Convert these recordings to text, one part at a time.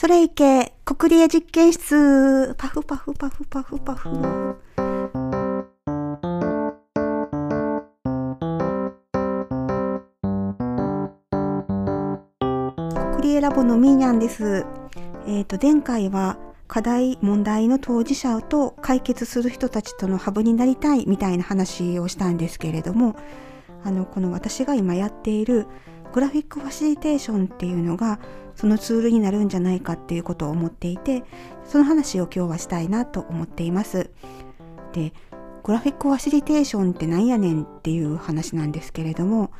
それいけ、国リエ実験室、パフパフパフパフパフ。国リエラボのミーニャンです。えっ、と、前回は課題問題の当事者と解決する人たちとのハブになりたいみたいな話をしたんですけれども、あの、この私が今やっているグラフィックファシリテーションっていうのがそのツールになるんじゃないかっていうことを思っていてその話を今日はしたいなと思っています。でグラフィックファシリテーションってなんやねんっていう話なんですけれども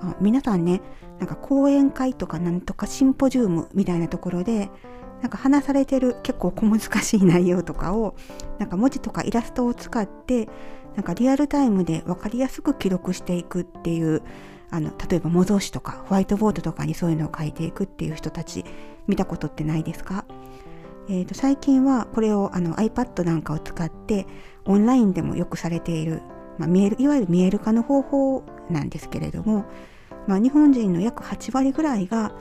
あ皆さんねなんか講演会とかなんとかシンポジウムみたいなところでなんか話されてる結構小難しい内容とかをなんか文字とかイラストを使ってなんかリアルタイムで分かりやすく記録していくっていうあの例えば模造紙とかホワイトボードとかにそういうのを書いていくっていう人たち見たことってないですか、えー、と最近はこれをあの iPad なんかを使ってオンラインでもよくされている、まあ、見えるいわゆる見える化の方法なんですけれども、まあ、日本人の約8割ぐらいが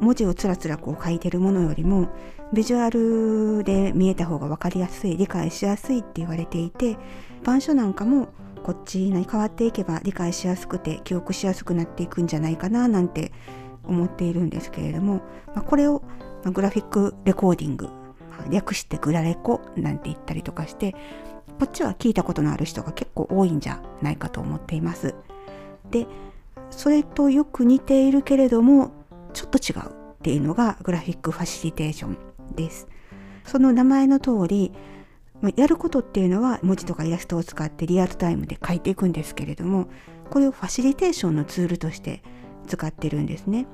文字をつらつらこう書いてるものよりもビジュアルで見えた方が分かりやすい理解しやすいって言われていて板書なんかもこっちに変わっていけば理解しやすくて記憶しやすくなっていくんじゃないかななんて思っているんですけれども、まあ、これを、ま、グラフィックレコーディング、略してグラレコなんて言ったりとかしてこっちは聞いたことのある人が結構多いんじゃないかと思っています。でそれとよく似ているけれどもちょっと違うっていうのがグラフィックファシリテーションです。その名前の通りやることっていうのは文字とかイラストを使ってリアルタイムで書いていくんですけれどもこれをファシリテーションのツールとして使ってるんですね。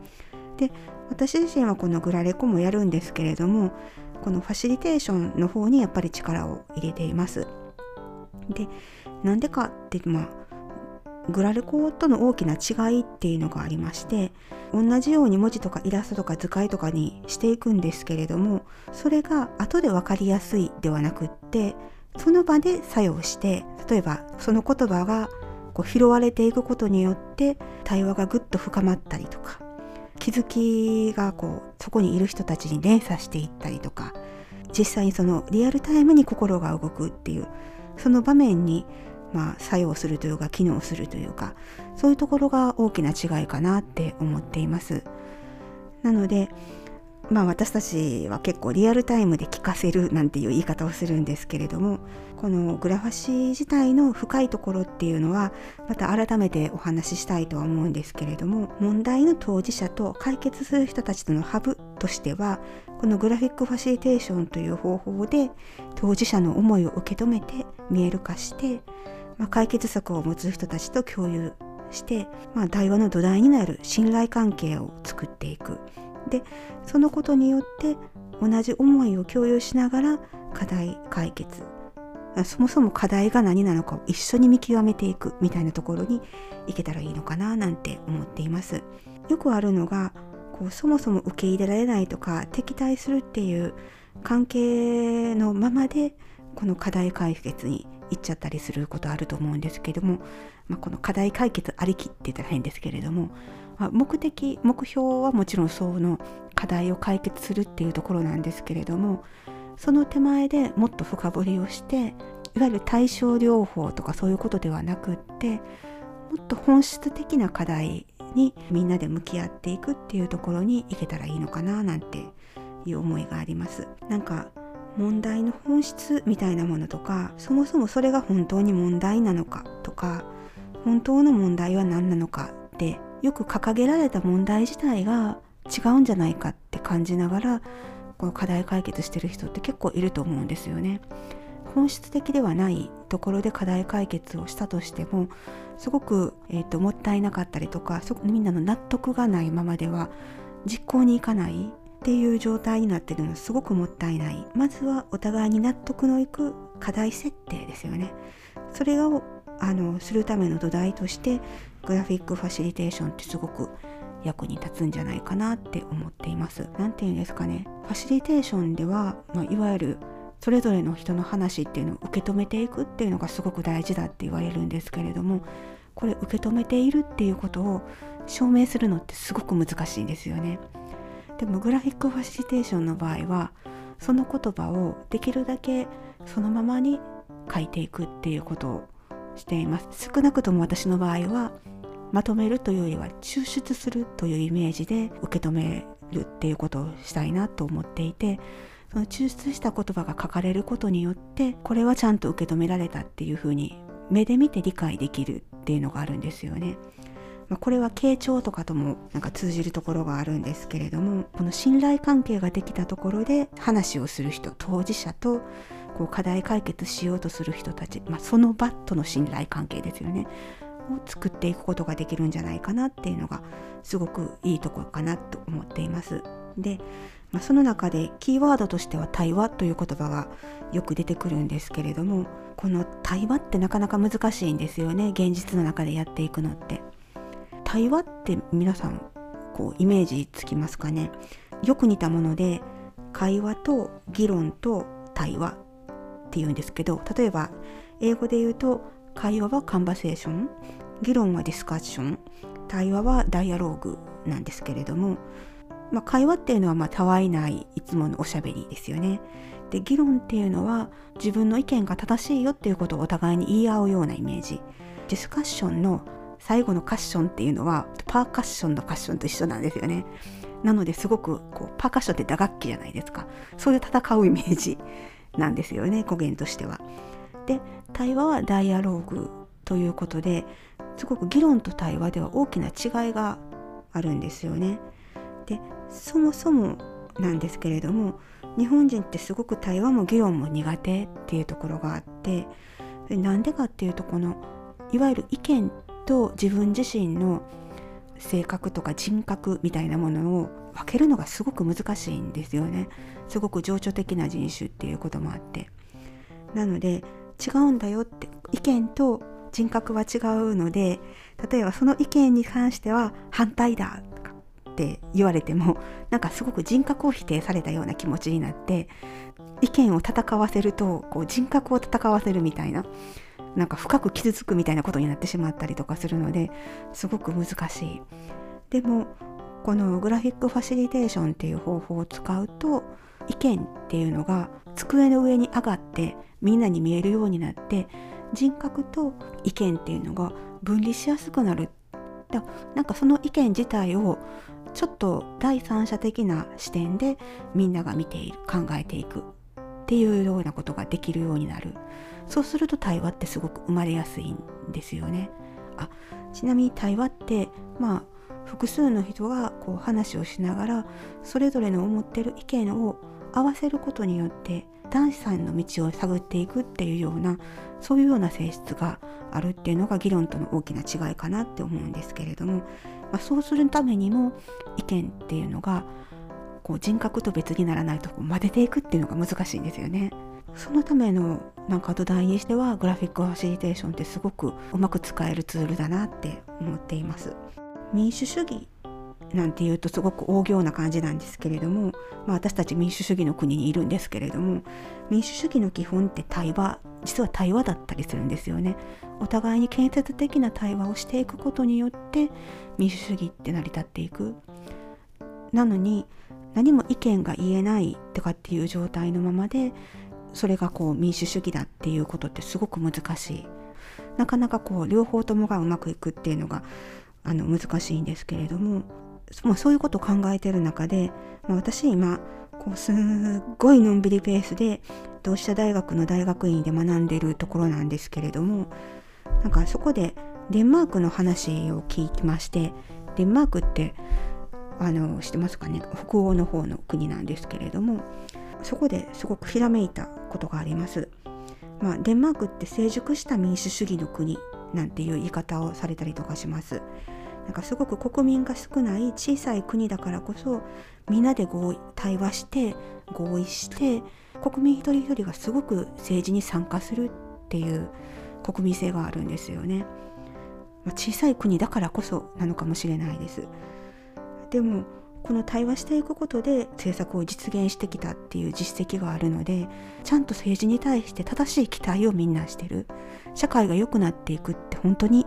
で私自身はこのグラレコもやるんですけれどもこのファシリテーションの方にやっぱり力を入れています。でなんでかってまあグラレコとの大きな違いっていうのがありまして同じように文字とかイラストとか図解とかにしていくんですけれどもそれが後で分かりやすいではなくってその場で作用して例えばその言葉がこう拾われていくことによって対話がぐっと深まったりとか気づきがこうそこにいる人たちに連鎖していったりとか実際にそのリアルタイムに心が動くっていうその場面にまあ、作用するというか機能するというかそういうところが大きな違いかなって思っています。なのでまあ私たちは結構リアルタイムで聞かせるなんていう言い方をするんですけれどもこのグラファシ自体の深いところっていうのはまた改めてお話ししたいとは思うんですけれども問題の当事者と解決する人たちとのハブとしてはこのグラフィックファシリテーションという方法で当事者の思いを受け止めて見える化してまあ、解決策を持つ人たちと共有して、まあ、対話の土台になる信頼関係を作っていく。でそのことによって同じ思いを共有しながら課題解決そもそも課題が何なのかを一緒に見極めていくみたいなところにいけたらいいのかななんて思っています。よくあるのがこうそもそも受け入れられないとか敵対するっていう関係のままでこの課題解決に行っちゃったりすることあると思うんですけども、まあ、この課題解決ありきって言ったら変ですけれども、まあ、目的目標はもちろんその課題を解決するっていうところなんですけれどもその手前でもっと深掘りをしていわゆる対症療法とかそういうことではなくってもっと本質的な課題にみんなで向き合っていくっていうところに行けたらいいのかななんていう思いがあります。なんか問題の本質みたいなものとかそもそもそれが本当に問題なのかとか本当の問題は何なのかってよく掲げられた問題自体が違うんじゃないかって感じながらこの課題解決してる人って結構いると思うんですよね。本質的ではないところで課題解決をしたとしてもすごく、えーと、もったいなかったりとかみんなの納得がないままでは実行にいかないっていう状態になってるのすごくもったいないまずはお互いに納得のいく課題設定ですよねそれをあのするための土台としてグラフィックファシリテーションってすごく役に立つんじゃないかなって思っています何て言うんですかねファシリテーションでは、まあ、いわゆるそれぞれの人の話っていうのを受け止めていくっていうのがすごく大事だって言われるんですけれどもこれ受け止めているっていうことを証明するのってすごく難しいんですよね。でもグラフィックファシリテーションの場合はその言葉をできるだけそのままに書いていくっていうことをしています少なくとも私の場合はまとめるというよりは抽出するというイメージで受け止めるっていうことをしたいなと思っていてその抽出した言葉が書かれることによってこれはちゃんと受け止められたっていうふうに目で見て理解できるっていうのがあるんですよね。まあ、これは傾聴とかともなんか通じるところがあるんですけれどもこの信頼関係ができたところで話をする人当事者とこう課題解決しようとする人たち、まあ、その場との信頼関係ですよねを作っていくことができるんじゃないかなっていうのがすごくいいところかなと思っています。で、まあ、その中でキーワードとしては対話という言葉がよく出てくるんですけれどもこの対話ってなかなか難しいんですよね現実の中でやっていくのって。対話って皆さんこうイメージつきますかねよく似たもので会話と議論と対話っていうんですけど例えば英語で言うと会話はカンバセーション議論はディスカッション対話はダイアローグなんですけれども、まあ、会話っていうのはまあたわいないいつものおしゃべりですよね。で議論っていうのは自分の意見が正しいよっていうことをお互いに言い合うようなイメージ。ディスカッションの最後のカッションっていうのはパーカッションのカッションと一緒なんですよね。なのですごくこうパーカッションって打楽器じゃないですか。そういう戦うイメージなんですよね語源としては。で対話はダイアローグということですごく議論と対話では大きな違いがあるんですよね。でそもそもなんですけれども日本人ってすごく対話も議論も苦手っていうところがあってなんでかっていうとこのいわゆる意見と自分自身の性格とか人格みたいなものを分けるのがすごく難しいんですよね。すごく情緒的な人種っていうこともあって。なので違うんだよって意見と人格は違うので例えばその意見に関しては反対だって言われてもなんかすごく人格を否定されたような気持ちになって意見を戦わせるとこう人格を戦わせるみたいななんか深く傷つくみたいなことになってしまったりとかするのですごく難しい。でもこのグラフィックファシリテーションっていう方法を使うと意見っていうのが机の上に上がってみんなに見えるようになって人格と意見っていうのが分離しやすくなるだなんかその意見自体をちょっと第三者的な視点でみんなが見ている考えていくっていうようなことができるようになる。そうすると対話ってすごく生まれやすいんですよね。あちなみに対話ってまあ複数の人がこう話をしながらそれぞれの思ってる意見を合わせることによって男子さんの道を探っていくっていうようなそういうような性質があるっていうのが議論との大きな違いかなって思うんですけれども、まあ、そうするためにも意見っていうのがこう人格と別にならないとこう混ぜていくっていうのが難しいんですよね。そのためのなんか土台にしてはグラフィックファシリテーションってすごくうまく使えるツールだなって思っています。民主主義なんていうとすごく大行な感じなんですけれども、まあ、私たち民主主義の国にいるんですけれども民主主義の基本って対話実は対話だったりするんですよね。お互いに建設的な対話をしていくことによって民主主義って成り立っていく。なのに何も意見が言えないとかっていう状態のままでそれがこう民主主義だっていうことってすごく難しい。なかなかこう両方ともがうまくいくっていうのがあの難しいんですけれどももうそういうことを考えてる中で、まあ、私今こうすっごいのんびりペースで同志社大学の大学院で学んでるところなんですけれどもなんかそこでデンマークの話を聞きましてデンマークってあの知ってますかね？北欧の方の国なんですけれどもそこですごくひらめいたことがあります。まあ、デンマークって成熟した民主主義の国なんていう言い方をされたりとかします。なんかすごく国民が少ない小さい国だからこそみんなで合意対話して合意して国民一人一人がすごく政治に参加するっていう国民性があるんですよね。まあ、小さい国だからこそなのかもしれないです。でもこの対話していくことで政策を実現してきたっていう実績があるのでちゃんと政治に対して正しい期待をみんなしてる社会が良くなっていくって本当に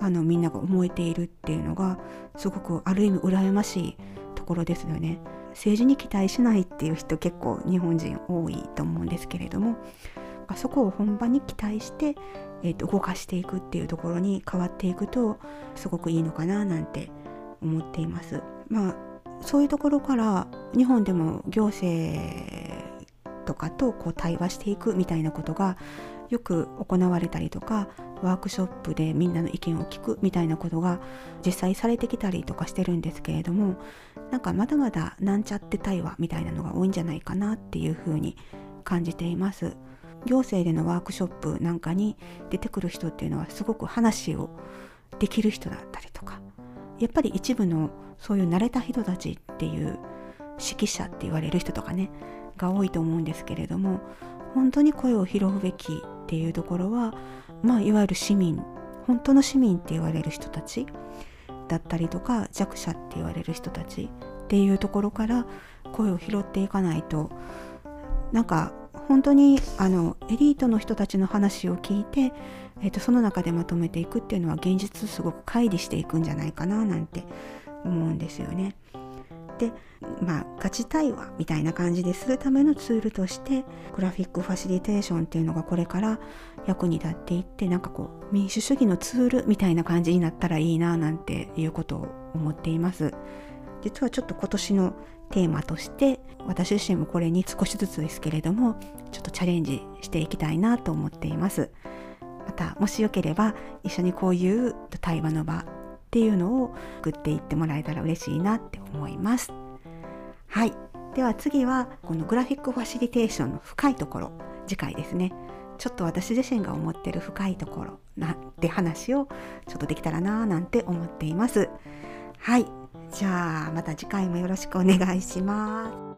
あのみんなが思えているっていうのがすごくある意味羨ましいところですよね。政治に期待しないっていう人結構日本人多いと思うんですけれどもそこを本場に期待して、えー、と動かしていくっていうところに変わっていくとすごくいいのかななんて思っています。まあそういうところから日本でも行政とかとこう対話していくみたいなことがよく行われたりとかワークショップでみんなの意見を聞くみたいなことが実際されてきたりとかしてるんですけれどもなんかまだまだなんちゃって対話みたいなのが多いんじゃないかなっていうふうに感じています。行政でのワークショップなんかに出てくる人っていうのはすごく話をできる人だったりとかやっぱり一部のそういう慣れた人たちっていう指揮者って言われる人とかねが多いと思うんですけれども本当に声を拾うべきっていうところはまあいわゆる市民本当の市民って言われる人たちだったりとか弱者って言われる人たちっていうところから声を拾っていかないとなんか本当にあのエリートの人たちの話を聞いて、えーと、その中でまとめていくっていうのは現実すごく乖離していくんじゃないかななんて思うんですよね。でまあガチ対話みたいな感じでするためのツールとしてグラフィックファシリテーションっていうのがこれから役に立っていってなんかこう民主主義のツールみたいな感じになったらいいななんていうことを思っています。実はちょっと今年のテーマとして私自身もこれに少しずつですけれどもちょっとチャレンジしていきたいなと思っています。またもしよければ一緒にこういう対話の場っていうのを作っていってもらえたら嬉しいなって思います。はい。では次はこのグラフィックファシリテーションの深いところ。次回ですね。ちょっと私自身が思ってる深いところなって話をちょっとできたらななんて思っています。はい。じゃあまた次回もよろしくお願いします。